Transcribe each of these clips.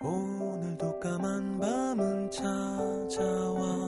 오늘도 까만 밤은 찾아와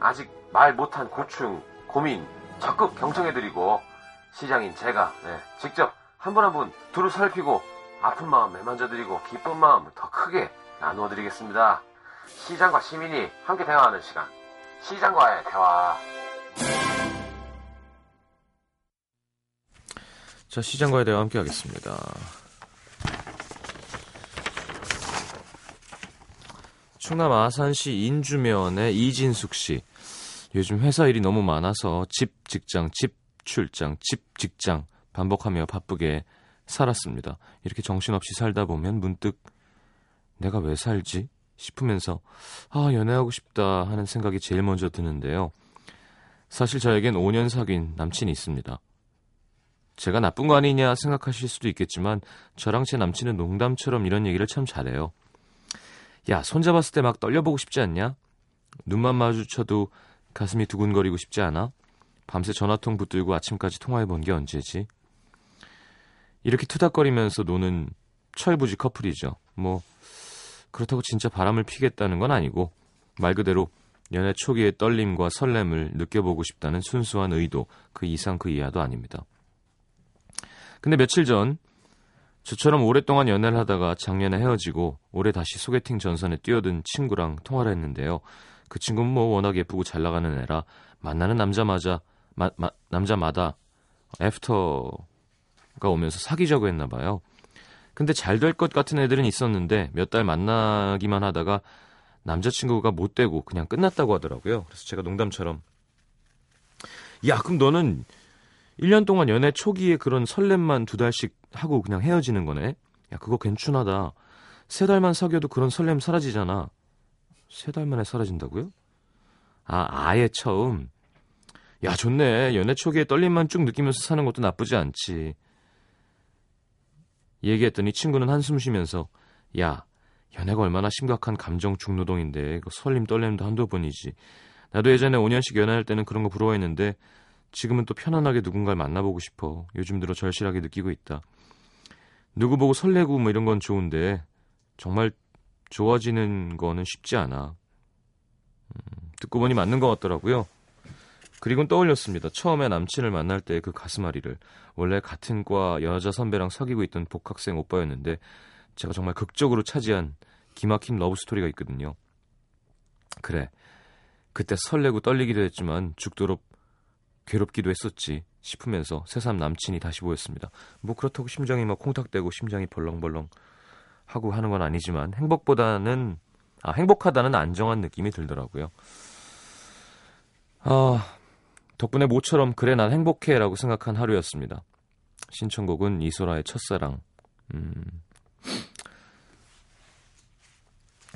아직 말 못한 고충, 고민 적극 경청해드리고 시장인 제가 네, 직접 한 분 한분 두루 살피고 아픈 마음 매만져드리고 기쁜 마음 더 크게 나누어드리겠습니다. 시장과 시민이 함께 대화하는 시간. 시장과의 대화. 자, 시장과의 대화 함께 하겠습니다. 충남 아산시 인주면의 이진숙 씨. 요즘 회사 일이 너무 많아서 집, 직장, 집, 출장, 집, 직장 반복하며 바쁘게 살았습니다. 이렇게 정신없이 살다 보면 문득 내가 왜 살지? 싶으면서 아, 연애하고 싶다 하는 생각이 제일 먼저 드는데요. 사실 저에겐 5년 사귄 남친이 있습니다. 제가 나쁜 거 아니냐 생각하실 수도 있겠지만 저랑 제 남친은 농담처럼 이런 얘기를 참 잘해요. 야, 손잡았을 때 막 떨려보고 싶지 않냐? 눈만 마주쳐도 가슴이 두근거리고 싶지 않아? 밤새 전화통 붙들고 아침까지 통화해본 게 언제지? 이렇게 투닥거리면서 노는 철부지 커플이죠. 뭐 그렇다고 진짜 바람을 피겠다는 건 아니고 말 그대로 연애 초기의 떨림과 설렘을 느껴보고 싶다는 순수한 의도 그 이상 그 이하도 아닙니다. 근데 며칠 전 저처럼 오랫동안 연애를 하다가 작년에 헤어지고 올해 다시 소개팅 전선에 뛰어든 친구랑 통화를 했는데요. 그 친구는 뭐 워낙 예쁘고 잘 나가는 애라 만나는 남자마자 마, 마, 남자마다 애프터가 오면서 사귀자고 했나 봐요. 근데 잘 될 것 같은 애들은 있었는데 몇 달 만나기만 하다가 남자친구가 못 되고 그냥 끝났다고 하더라고요. 그래서 제가 농담처럼 야 그럼 너는 1년 동안 연애 초기에 그런 설렘만 두 달씩 하고 그냥 헤어지는 거네. 야 그거 괜찮하다. 세 달만 사귀어도 그런 설렘 사라지잖아. 세 달 만에 사라진다고요? 아 아예 처음. 야 좋네. 연애 초기에 떨림만 쭉 느끼면서 사는 것도 나쁘지 않지. 얘기했더니 친구는 한숨 쉬면서 야 연애가 얼마나 심각한 감정 중노동인데 그 설림 떨림도 한두 번이지. 나도 예전에 5년씩 연애할 때는 그런 거 부러워했는데 지금은 또 편안하게 누군가를 만나보고 싶어. 요즘 들어 절실하게 느끼고 있다. 누구 보고 설레고 뭐 이런 건 좋은데 정말 좋아지는 거는 쉽지 않아. 음, 듣고 보니 맞는 것 같더라고요. 그리고 떠올렸습니다. 처음에 남친을 만날 때 그 가슴앓이를 원래 같은 과 여자 선배랑 사귀고 있던 복학생 오빠였는데 제가 정말 극적으로 차지한 기막힌 러브 스토리가 있거든요. 그래. 그때 설레고 떨리기도 했지만 죽도록 괴롭기도 했었지 싶으면서 새삼 남친이 다시 보였습니다. 뭐 그렇다고 심장이 막 콩닥대고 심장이 벌렁벌렁 하고 하는 건 아니지만 행복보다는 아 행복하다는 안정한 느낌이 들더라고요. 아 덕분에 모처럼 그래 난 행복해라고 생각한 하루였습니다. 신청곡은 이소라의 첫사랑. 음.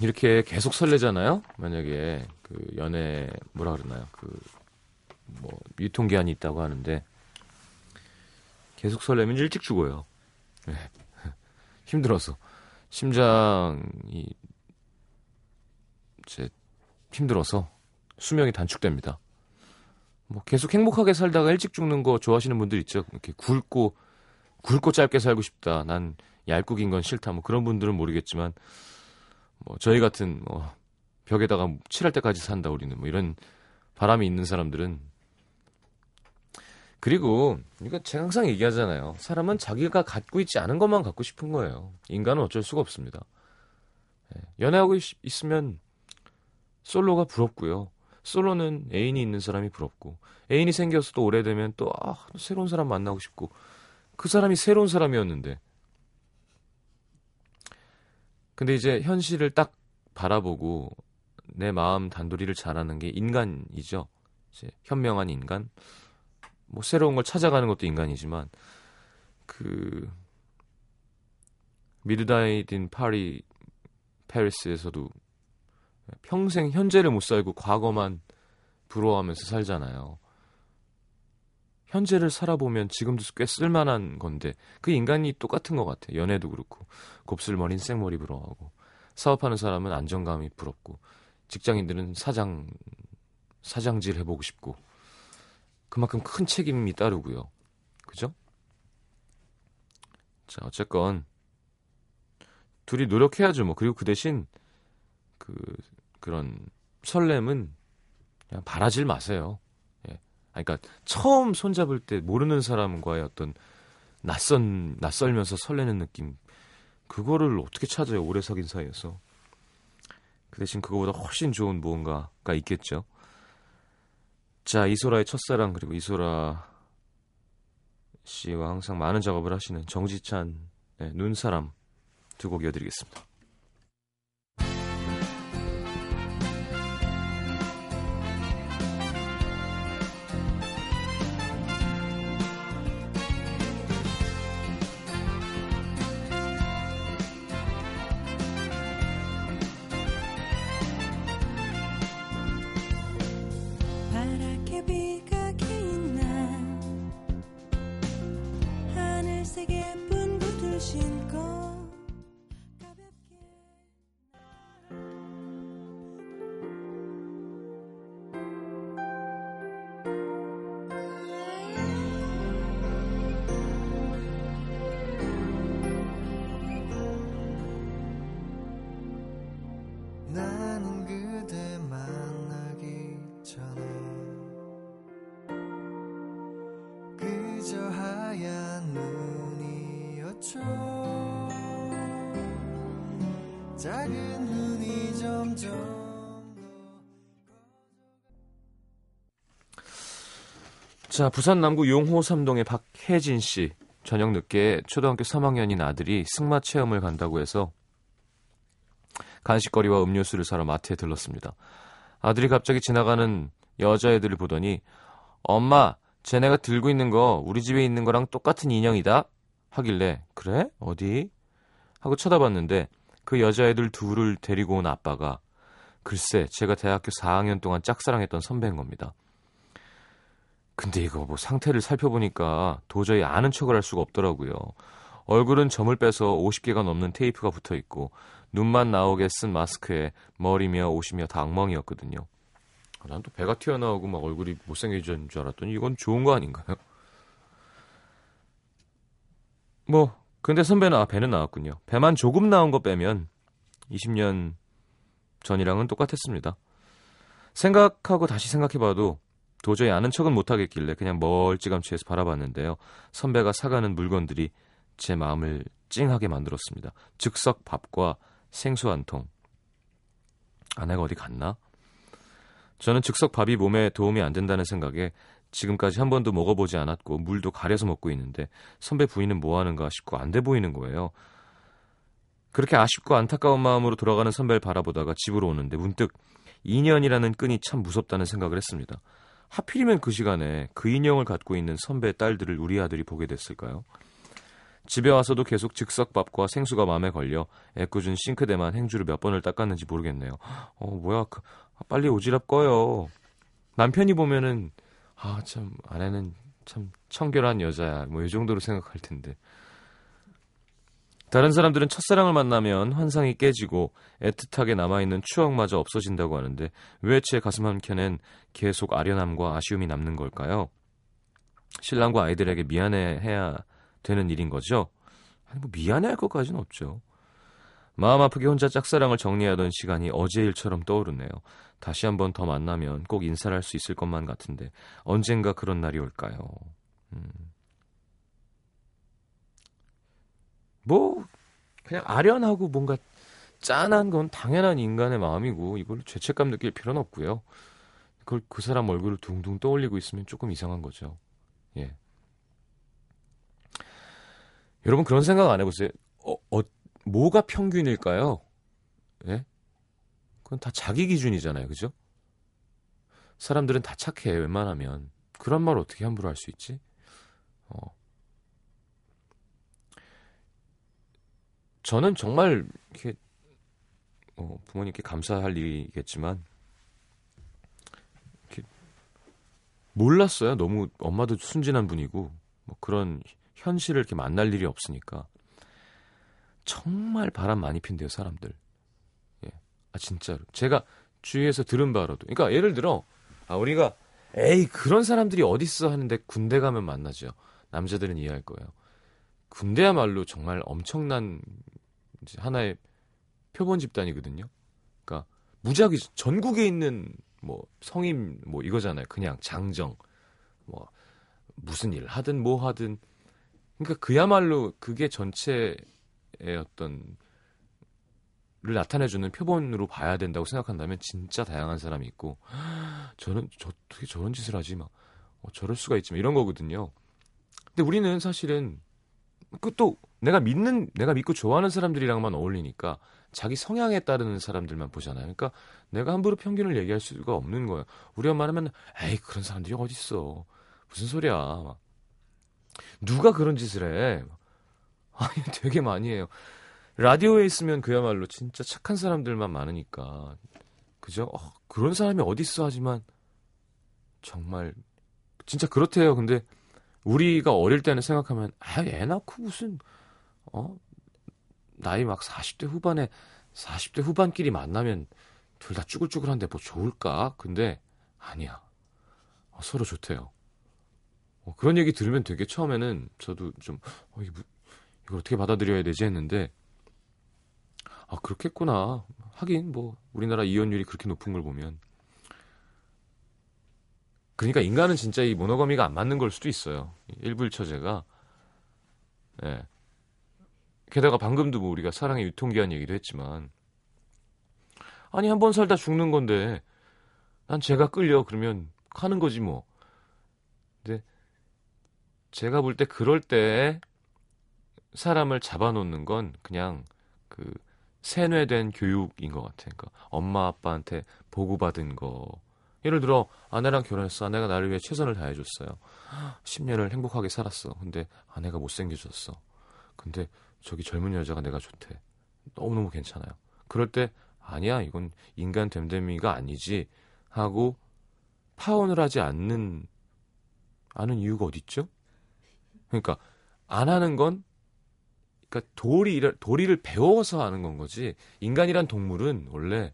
이렇게 계속 설레잖아요. 만약에 그 연애 뭐라 그러나요? 그 뭐 유통 기한이 있다고 하는데 계속 설레면 일찍 죽어요. 네. 힘들어서 심장이 제 힘들어서 수명이 단축됩니다. 뭐 계속 행복하게 살다가 일찍 죽는 거 좋아하시는 분들 있죠. 이렇게 굵고 굵고 짧게 살고 싶다. 난 얇고 긴 건 싫다. 뭐 그런 분들은 모르겠지만 뭐 저희 같은 뭐 벽에다가 칠할 때까지 산다 우리는 뭐 이런 바람이 있는 사람들은 그리고 이거 제가 항상 얘기하잖아요. 사람은 자기가 갖고 있지 않은 것만 갖고 싶은 거예요. 인간은 어쩔 수가 없습니다. 예, 연애하고 있, 있으면 솔로가 부럽고요. 솔로는 애인이 있는 사람이 부럽고 애인이 생겨서 또 오래되면 또 아, 새로운 사람 만나고 싶고 그 사람이 새로운 사람이었는데 근데 이제 현실을 딱 바라보고 내 마음 단도리를 잘하는 게 인간이죠. 이제 현명한 인간. 뭐 새로운 걸 찾아가는 것도 인간이지만 그 Midnight in 파리 Paris에서도 평생 현재를 못 살고 과거만 부러워하면서 살잖아요. 현재를 살아보면 지금도 꽤 쓸만한 건데 그 인간이 똑같은 것 같아. 연애도 그렇고 곱슬머린 생머리 부러워하고 사업하는 사람은 안정감이 부럽고 직장인들은 사장 사장질 해보고 싶고 그만큼 큰 책임이 따르고요. 그죠? 자, 어쨌건 둘이 노력해야죠. 뭐 그리고 그 대신 그 그런 설렘은 그냥 바라질 마세요. 예. 그러니까 처음 손잡을 때 모르는 사람과의 어떤 낯선 낯설면서 설레는 느낌 그거를 어떻게 찾아요? 오래 사귄 사이에서. 그 대신 그거보다 훨씬 좋은 무언가가 있겠죠. 자, 이소라의 첫사랑 그리고 이소라 씨와 항상 많은 작업을 하시는 정지찬의 눈사람 두 곡 이어드리겠습니다. 자, 부산 남구 용호 삼동의 박혜진 씨. 저녁 늦게 초등학교 3학년인 아들이 승마 체험을 간다고 해서 간식거리와 음료수를 사러 마트에 들렀습니다. 아들이 갑자기 지나가는 여자애들을 보더니 엄마, 쟤네가 들고 있는 거 우리 집에 있는 거랑 똑같은 인형이다. 하길래 그래? 어디? 하고 쳐다봤는데 그 여자애들 둘을 데리고 온 아빠가 글쎄 제가 대학교 4학년 동안 짝사랑했던 선배인 겁니다. 근데 이거 뭐 상태를 살펴보니까 도저히 아는 척을 할 수가 없더라고요. 얼굴은 점을 빼서 50개가 넘는 테이프가 붙어 있고 눈만 나오게 쓴 마스크에 머리며 옷이며 다 엉망이었거든요. 난 또 배가 튀어나오고 막 얼굴이 못생겨진 줄 알았더니 이건 좋은 거 아닌가요? 뭐 근데 선배는 아 배는 나왔군요. 배만 조금 나온 거 빼면 20년 전이랑은 똑같았습니다. 생각하고 다시 생각해봐도 도저히 아는 척은 못하겠길래 그냥 멀찌감치해서 바라봤는데요. 선배가 사가는 물건들이 제 마음을 찡하게 만들었습니다. 즉석 밥과 생수 한 통. 아내가 어디 갔나? 저는 즉석 밥이 몸에 도움이 안 된다는 생각에 지금까지 한 번도 먹어보지 않았고 물도 가려서 먹고 있는데 선배 부인은 뭐 하는가 싶고 안 돼 보이는 거예요. 그렇게 아쉽고 안타까운 마음으로 돌아가는 선배를 바라보다가 집으로 오는데 문득 인연이라는 끈이 참 무섭다는 생각을 했습니다. 하필이면 그 시간에 그 인형을 갖고 있는 선배의 딸들을 우리 아들이 보게 됐을까요? 집에 와서도 계속 즉석밥과 생수가 마음에 걸려 애꿎은 싱크대만 행주로 몇 번을 닦았는지 모르겠네요. 어, 뭐야, 그, 빨리 오지랖 꺼요. 남편이 보면은, 아, 참, 아내는 참 청결한 여자야. 뭐, 이 정도로 생각할 텐데. 다른 사람들은 첫사랑을 만나면 환상이 깨지고 애틋하게 남아있는 추억마저 없어진다고 하는데 왜 제 가슴 한켠엔 계속 아련함과 아쉬움이 남는 걸까요? 신랑과 아이들에게 미안해해야 되는 일인 거죠? 아니 뭐 미안해할 것까지는 없죠. 마음 아프게 혼자 짝사랑을 정리하던 시간이 어제 일처럼 떠오르네요. 다시 한번 더 만나면 꼭 인사를 할 수 있을 것만 같은데 언젠가 그런 날이 올까요? 음. 뭐 그냥 아련하고 뭔가 짠한 건 당연한 인간의 마음이고 이걸 죄책감 느낄 필요는 없고요. 그걸 그 사람 얼굴을 둥둥 떠올리고 있으면 조금 이상한 거죠. 예. 여러분 그런 생각 안 해보세요? 어, 어, 뭐가 평균일까요? 예? 그건 다 자기 기준이잖아요. 그죠? 사람들은 다 착해, 웬만하면. 그런 말 어떻게 함부로 할 수 있지? 어. 저는 정말 이렇게 어, 부모님께 감사할 일이겠지만 이렇게 몰랐어요. 너무 엄마도 순진한 분이고 뭐 그런 현실을 이렇게 만날 일이 없으니까 정말 바람 많이 핀대요 사람들. 예, 아 진짜로 제가 주위에서 들은 바로도. 그러니까 예를 들어 아 우리가 에이 그런 사람들이 어딨어 하는데 군대 가면 만나죠. 남자들은 이해할 거예요. 군대야말로 정말 엄청난 하나의 표본 집단이거든요. 그러니까 무작위 전국에 있는 뭐 성임 뭐 이거잖아요. 그냥 장정 뭐 무슨 일 하든 뭐 하든 그러니까 그야말로 그게 전체의 어떤 를 나타내주는 표본으로 봐야 된다고 생각한다면 진짜 다양한 사람이 있고 저는 저 어떻게 저런 짓을 하지 막 어, 저럴 수가 있지만 이런 거거든요. 근데 우리는 사실은 그 또 내가 믿는 내가 믿고 좋아하는 사람들이랑만 어울리니까 자기 성향에 따르는 사람들만 보잖아요. 그러니까 내가 함부로 평균을 얘기할 수가 없는 거예요. 우리 엄마는 맨날 에이 그런 사람들이 어딨어 무슨 소리야 막. 누가 그런 짓을 해 아니 되게 많이 해요. 라디오에 있으면 그야말로 진짜 착한 사람들만 많으니까 그죠? 어, 그런 사람이 어딨어 하지만 정말 진짜 그렇대요. 근데 우리가 어릴 때는 생각하면 아, 애 낳고 무슨 어 나이 막 40대 후반에 40대 후반끼리 만나면 둘 다 쭈글쭈글한데 뭐 좋을까? 근데 아니야. 어, 서로 좋대요. 어, 그런 얘기 들으면 되게 처음에는 저도 좀 어, 이거, 이걸 어떻게 받아들여야 되지 했는데 아 그렇겠구나. 하긴 뭐 우리나라 이혼율이 그렇게 높은 걸 보면 그러니까 인간은 진짜 이 모노거미가 안 맞는 걸 수도 있어요. 일불처제가 예. 게다가 방금도 뭐 우리가 사랑의 유통기한 얘기도 했지만 아니 한 번 살다 죽는 건데 난 제가 끌려 그러면 하는 거지 뭐. 근데 제가 볼 때 그럴 때 사람을 잡아놓는 건 그냥 그 세뇌된 교육인 것 같아. 그러니까 엄마 아빠한테 보고받은 거. 예를 들어 아내랑 결혼했어. 아내가 나를 위해 최선을 다해줬어요. 10년을 행복하게 살았어. 근데 아내가 못생겨졌어. 근데 저기 젊은 여자가 내가 좋대. 너무너무 괜찮아요. 그럴 때 아니야 이건 인간 됨됨이가 아니지 하고 파혼을 하지 않는 아는 이유가 어딨죠? 그러니까 안 하는 건 그러니까 도리를 도리를 배워서 하는 건 거지. 인간이란 동물은 원래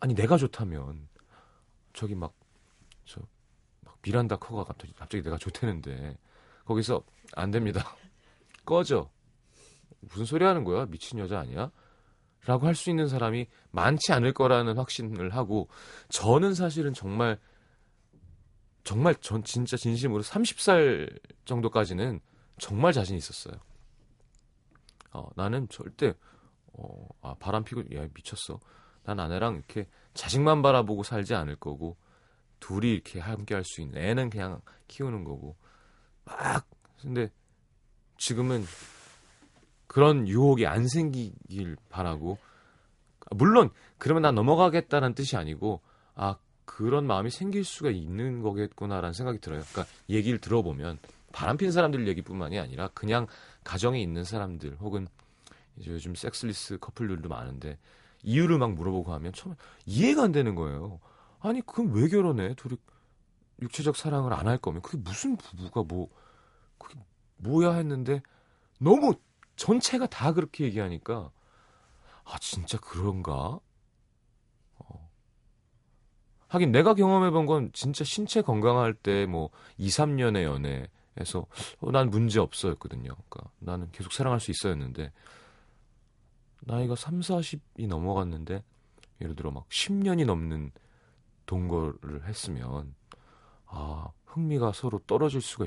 아니 내가 좋다면 저기 막 저 막 미란다 커가 갑자기, 갑자기 내가 좋다는데 거기서 안 됩니다. 꺼져. 무슨 소리 하는 거야? 미친 여자 아니야? 라고 할 수 있는 사람이 많지 않을 거라는 확신을 하고 저는 사실은 정말 정말 전 진짜 진심으로 30살 정도까지는 정말 자신 있었어요. 어, 나는 절대 어, 아, 바람 피고 야 미쳤어. 난 아내랑 이렇게 자식만 바라보고 살지 않을 거고 둘이 이렇게 함께 할 수 있는 애는 그냥 키우는 거고 막 근데 지금은 그런 유혹이 안 생기길 바라고 물론 그러면 난 넘어가겠다는 뜻이 아니고 아 그런 마음이 생길 수가 있는 거겠구나라는 생각이 들어요. 그러니까 얘기를 들어보면 바람핀 사람들 얘기뿐만이 아니라 그냥 가정에 있는 사람들 혹은 이제 요즘 섹스리스 커플들도 많은데 이유를 막 물어보고 하면 처음에 이해가 안 되는 거예요. 아니 그럼 왜 결혼해? 둘이 육체적 사랑을 안 할 거면 그게 무슨 부부가 뭐 그게 뭐야 했는데 너무 전체가 다 그렇게 얘기하니까 아 진짜 그런가? 어. 하긴 내가 경험해 본 건 진짜 신체 건강할 때 뭐 2, 3년의 연애에서 어, 난 문제 없어였거든요. 그러니까 나는 계속 사랑할 수 있어였는데 나이가 3, 40이 넘어갔는데 예를 들어 막 10년이 넘는 동거를 했으면 아, 흥미가 서로 떨어질 수가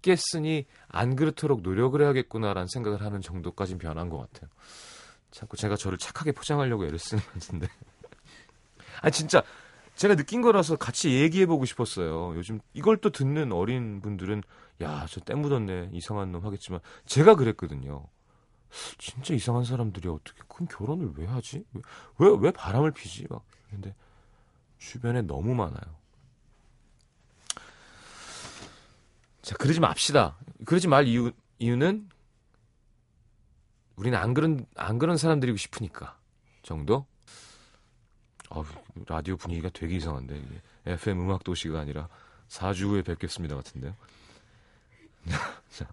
있겠으니 안 그렇도록 노력을 해야겠구나라는 생각을 하는 정도까진 변한 것 같아요. 자꾸 제가 저를 착하게 포장하려고 애를 쓰는 것 같은데. 아 진짜 제가 느낀 거라서 같이 얘기해 보고 싶었어요. 요즘 이걸 또 듣는 어린 분들은 야, 저 때 묻었네. 이상한 놈 하겠지만 제가 그랬거든요. 진짜 이상한 사람들이 어떻게 그럼 결혼을 왜 하지? 왜 왜 바람을 피지? 막 근데 주변에 너무 많아요. 자, 그러지 맙시다. 그러지 말 이유 이유는 우리는 안 그런 안 그런 사람들이고 싶으니까 정도. 어, 라디오 분위기가 되게 이상한데 이게 FM 음악 도시가 아니라 4주 후에 뵙겠습니다 같은데요. 자,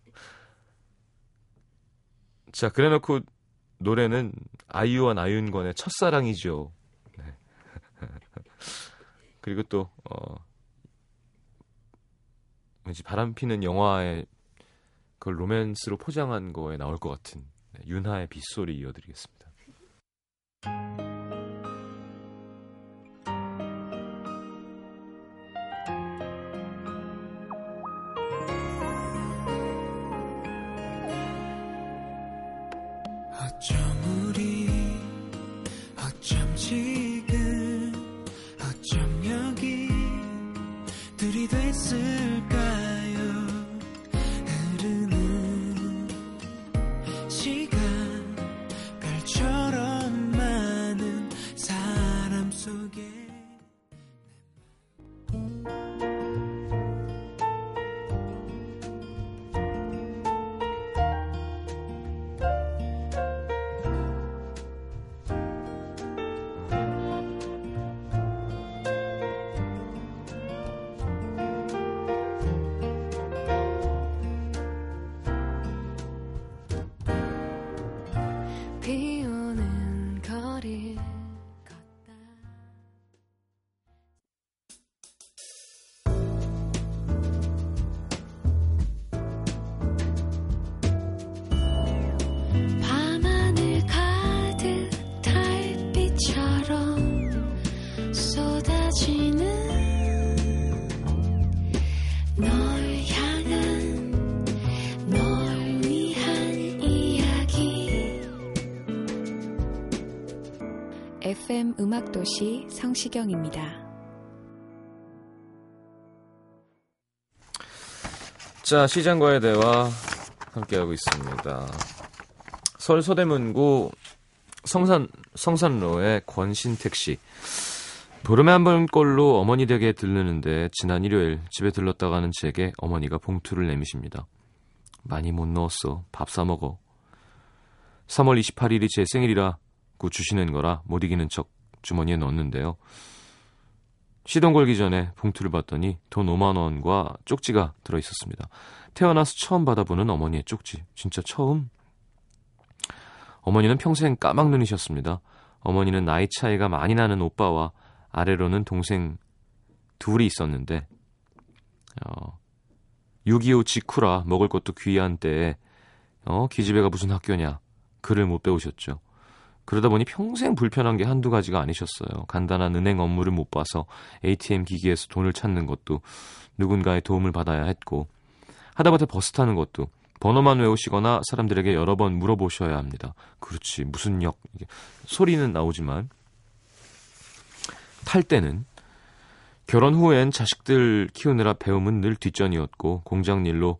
자, 그래놓고 노래는 아이유와 나윤권의 첫사랑이죠. 네. 그리고 또 어, 왠지 바람 피는 영화의 그걸 로맨스로 포장한 거에 나올 것 같은 네, 윤하의 빗소리 이어드리겠습니다. FM 음악도시 성시경입니다. 자, 시장과의 대화 함께하고 있습니다. 서울 서대문구 성산, 성산로의 권신택 씨. 보름에 한 번꼴로 어머니 댁에 들르는데 지난 일요일 집에 들렀다가는 제게 어머니가 봉투를 내미십니다. 많이 못 넣었어. 밥 사 먹어. 3월 28일이 제 생일이라 고 주시는 거라 못 이기는 척 주머니에 넣었는데요. 시동 걸기 전에 봉투를 봤더니 돈 5만 원과 쪽지가 들어 있었습니다. 태어나서 처음 받아보는 어머니의 쪽지. 진짜 처음? 어머니는 평생 까막눈이셨습니다. 어머니는 나이 차이가 많이 나는 오빠와 아래로는 동생 둘이 있었는데 어, 6.25 직후라 먹을 것도 귀한 때에 어, 기집애가 무슨 학교냐 글을 못 배우셨죠. 그러다 보니 평생 불편한 게 한두 가지가 아니셨어요. 간단한 은행 업무를 못 봐서 ATM 기기에서 돈을 찾는 것도 누군가의 도움을 받아야 했고 하다못해 버스 타는 것도 번호만 외우시거나 사람들에게 여러 번 물어보셔야 합니다. 그렇지 무슨 역 소리는 나오지만 탈 때는 결혼 후엔 자식들 키우느라 배움은 늘 뒷전이었고 공장 일로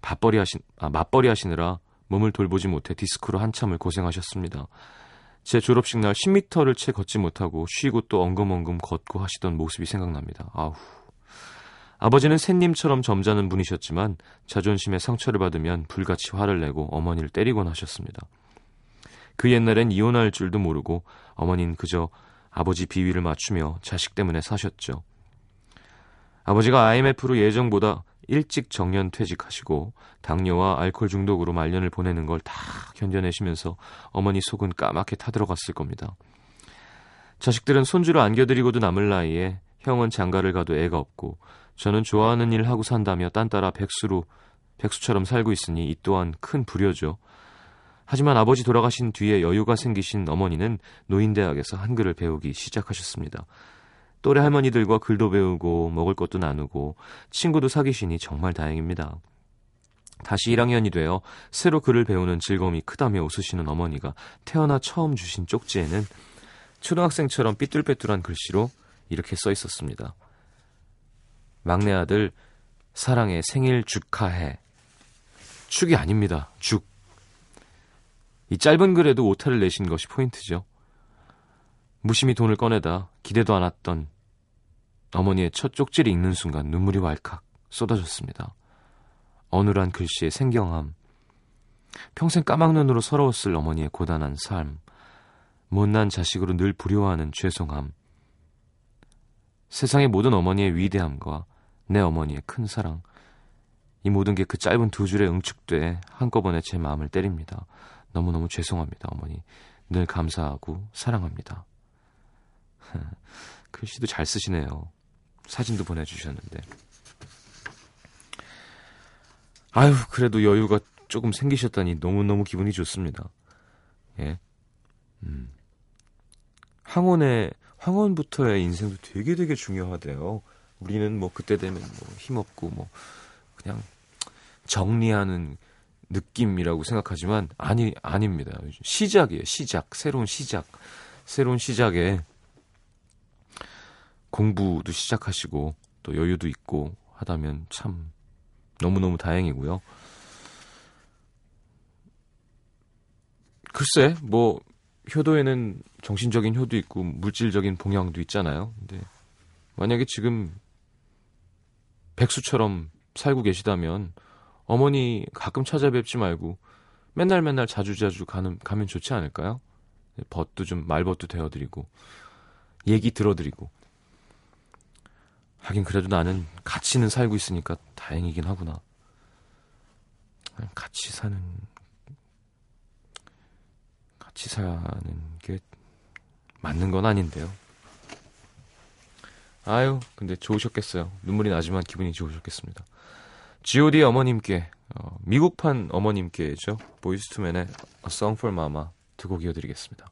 밥벌이 하신 아 맞벌이 하시느라 몸을 돌보지 못해 디스크로 한참을 고생하셨습니다. 제 졸업식 날 10m를 채 걷지 못하고 쉬고 또 엉금엉금 걷고 하시던 모습이 생각납니다. 아우. 아버지는 샌님처럼 점잖은 분이셨지만 자존심에 상처를 받으면 불같이 화를 내고 어머니를 때리곤 하셨습니다. 그 옛날엔 이혼할 줄도 모르고 어머니는 그저 아버지 비위를 맞추며 자식 때문에 사셨죠. 아버지가 IMF로 예정보다 일찍 정년 퇴직하시고 당뇨와 알코올 중독으로 말년을 보내는 걸 다 견뎌내시면서 어머니 속은 까맣게 타들어갔을 겁니다. 자식들은 손주를 안겨드리고도 남을 나이에 형은 장가를 가도 애가 없고 저는 좋아하는 일 하고 산다며 딴따라 백수로 백수처럼 살고 있으니 이 또한 큰 불효죠. 하지만 아버지 돌아가신 뒤에 여유가 생기신 어머니는 노인대학에서 한글을 배우기 시작하셨습니다. 또래 할머니들과 글도 배우고 먹을 것도 나누고 친구도 사귀시니 정말 다행입니다. 다시 1학년이 되어 새로 글을 배우는 즐거움이 크다며 웃으시는 어머니가 태어나 처음 주신 쪽지에는 초등학생처럼 삐뚤빼뚤한 글씨로 이렇게 써 있었습니다. 막내 아들 사랑해 생일 축하해. 축이 아닙니다. 죽. 이 짧은 글에도 오타를 내신 것이 포인트죠. 무심히 돈을 꺼내다 기대도 않았던 어머니의 첫 쪽지를 읽는 순간 눈물이 왈칵 쏟아졌습니다. 어눌한 글씨의 생경함, 평생 까막눈 으로 서러웠을 어머니의 고단한 삶, 못난 자식으로 늘 부려워하는 죄송함, 세상의 모든 어머니의 위대함과 내 어머니의 큰 사랑, 이 모든 게 그 짧은 두 줄에 응축돼 한꺼번에 제 마음을 때립니다. 너무너무 죄송합니다, 어머니. 늘 감사하고 사랑합니다. 글씨도 잘 쓰시네요. 사진도 보내주셨는데. 아유, 그래도 여유가 조금 생기셨다니 너무너무 기분이 좋습니다. 예. 음. 황혼의, 황혼부터의 인생도 되게 되게 중요하대요. 우리는 뭐 그때 되면 뭐 힘없고 뭐 그냥 정리하는 느낌이라고 생각하지만 아니 아닙니다. 시작이에요. 시작. 새로운 시작. 새로운 시작에 공부도 시작하시고 또 여유도 있고 하다면 참 너무너무 다행이고요. 글쎄, 뭐 효도에는 정신적인 효도 있고 물질적인 봉양도 있잖아요. 근데 만약에 지금 백수처럼 살고 계시다면 어머니 가끔 찾아뵙지 말고 맨날 맨날 자주자주 가는, 가면 좋지 않을까요? 벗도 좀 말벗도 되어드리고 얘기 들어드리고 하긴 그래도 나는 같이는 살고 있으니까 다행이긴 하구나. 같이 사는 같이 사는 게 맞는 건 아닌데요. 아유, 근데 좋으셨겠어요. 눈물이 나지만 기분이 좋으셨겠습니다. G.O.D 어머님께 어, 미국판 어머님께죠. 보이스투맨의 A Song for Mama 두 곡 이어드리겠습니다.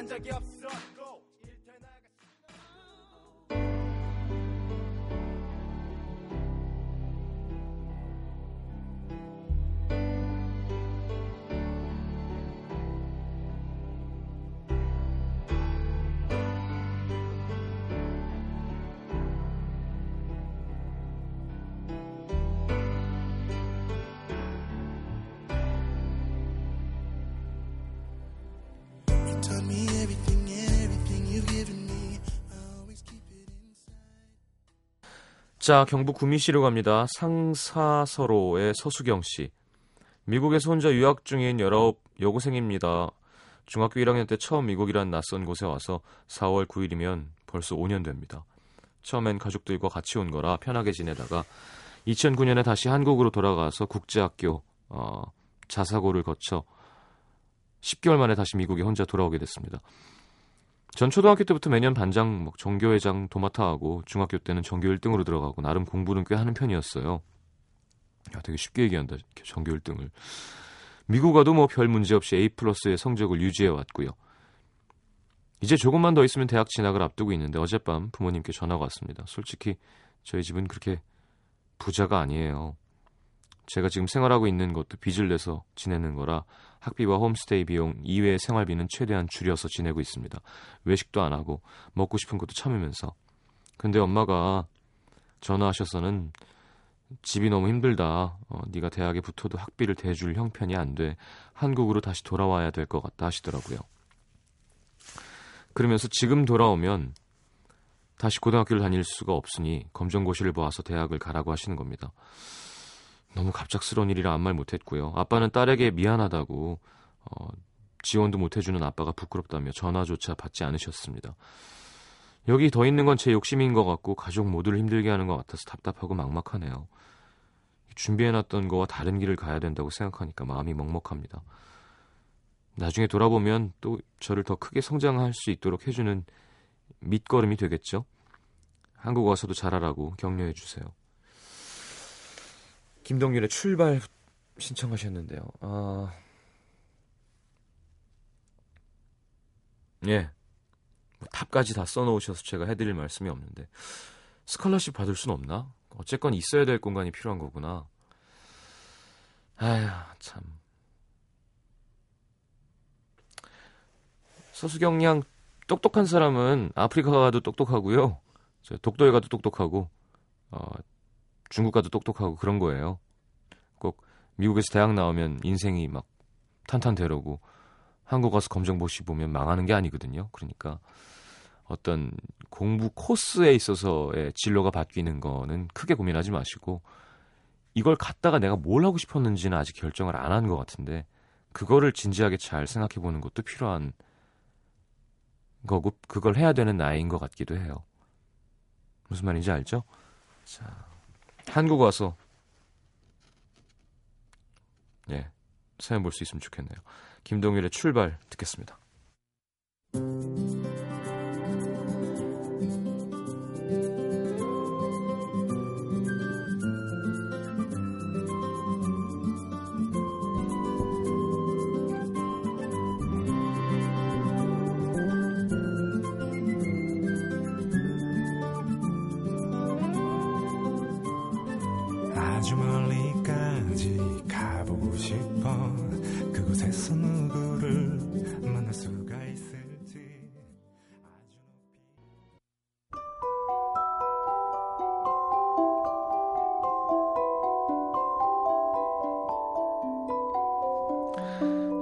한 적이 없 자, 경북 구미시로 갑니다. 상사서로의 서수경 씨. 미국에서 혼자 유학 중인 19 여고생입니다. 중학교 1학년 때 처음 미국이란 낯선 곳에 와서 4월 9일이면 벌써 5년 됩니다. 처음엔 가족들과 같이 온 거라 편하게 지내다가 2009년에 다시 한국으로 돌아가서 국제학교 어, 자사고를 거쳐 10개월 만에 다시 미국에 혼자 돌아오게 됐습니다. 전 초등학교 때부터 매년 반장, 뭐 정교회장 도맡아 하고 중학교 때는 전교 1등으로 들어가고 나름 공부는 꽤 하는 편이었어요. 야, 되게 쉽게 얘기한다. 전교 1등을. 미국 가도 뭐 별 문제 없이 A 플러스의 성적을 유지해 왔고요. 이제 조금만 더 있으면 대학 진학을 앞두고 있는데 어젯밤 부모님께 전화가 왔습니다. 솔직히 저희 집은 그렇게 부자가 아니에요. 제가 지금 생활하고 있는 것도 빚을 내서 지내는 거라 학비와 홈스테이 비용 이외의 생활비는 최대한 줄여서 지내고 있습니다. 외식도 안 하고 먹고 싶은 것도 참으면서. 근데 엄마가 전화하셔서는 집이 너무 힘들다. 어, 네가 대학에 붙어도 학비를 대줄 형편이 안 돼. 한국으로 다시 돌아와야 될 것 같다 하시더라고요. 그러면서 지금 돌아오면 다시 고등학교를 다닐 수가 없으니 검정고시를 보아서 대학을 가라고 하시는 겁니다. 너무 갑작스러운 일이라 아무 말 못했고요. 아빠는 딸에게 미안하다고 어, 지원도 못 해주는 아빠가 부끄럽다며 전화조차 받지 않으셨습니다. 여기 더 있는 건 제 욕심인 것 같고 가족 모두를 힘들게 하는 것 같아서 답답하고 막막하네요. 준비해놨던 거와 다른 길을 가야 된다고 생각하니까 마음이 먹먹합니다. 나중에 돌아보면 또 저를 더 크게 성장할 수 있도록 해주는 밑거름이 되겠죠? 한국 와서도 잘하라고 격려해 주세요. 김동률의 출발 신청하셨는데요. 아... 예. 뭐 탑까지 다 써놓으셔서 제가 해드릴 말씀이 없는데 스칼러십 받을 순 없나? 어쨌건 있어야 될 공간이 필요한 거구나. 아휴 참. 서수경 양 똑똑한 사람은 아프리카 가도 똑똑하고요. 독도에 가도 똑똑하고 어, 중국 가도 똑똑하고 그런 거예요. 꼭 미국에서 대학 나오면 인생이 막 탄탄대로고 한국 가서 검정고시 보면 망하는 게 아니거든요. 그러니까 어떤 공부 코스에 있어서의 진로가 바뀌는 거는 크게 고민하지 마시고 이걸 갖다가 내가 뭘 하고 싶었는지는 아직 결정을 안 한 것 같은데 그거를 진지하게 잘 생각해 보는 것도 필요한 거고 그걸 해야 되는 나이인 것 같기도 해요. 무슨 말인지 알죠? 자, 한국 와서 예, 사연 볼 수 있으면 좋겠네요. 김동일의 출발 듣겠습니다. 아주 멀리까지 가보고 싶어. 그곳에서 누구를 만날 수가 있을지. 아주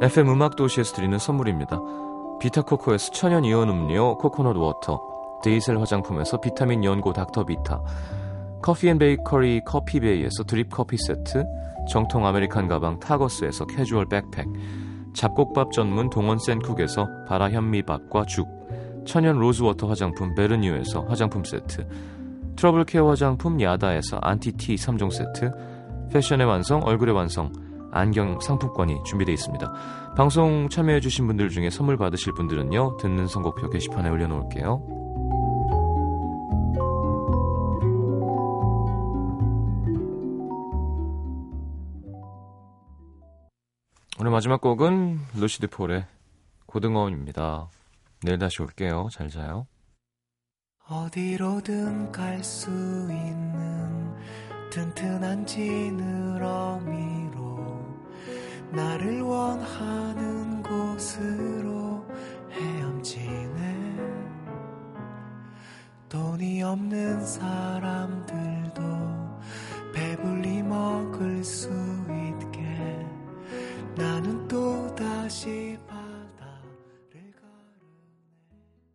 높이. FM 음악 도시에서 드리는 선물입니다. 비타코코에서 천연 이온 음료 코코넛 워터, 데이셀 화장품에서 비타민 연고 닥터비타, 커피앤베이커리 커피베이에서 드립 커피 세트, 정통 American 가방 타거스에서 캐주얼 백팩, 잡곡밥 전문 동원 센쿡에서 바라 현미밥과 죽, 천연 로즈워터 화장품 베르뉴에서 화장품 세트, 트러블 care 화장품 야다에서 안티티 3종 세트, 패션의 완성, 얼굴의 완성, 안경 상품권이 준비되어 있습니다. 방송 참여해주신 분들 중에 선물 받으실 분들은요, 듣는 선곡표 게시판에 올려놓을게요. 오늘 마지막 곡은 루시드 폴의 고등어입니다. 내일 다시 올게요. 잘 자요. 어디로든 갈 수 있는 튼튼한 지느러미로 나를 원하는 곳으로 헤엄치네 돈이 없는 사람들도 배불리 먹을 수 나는 또다시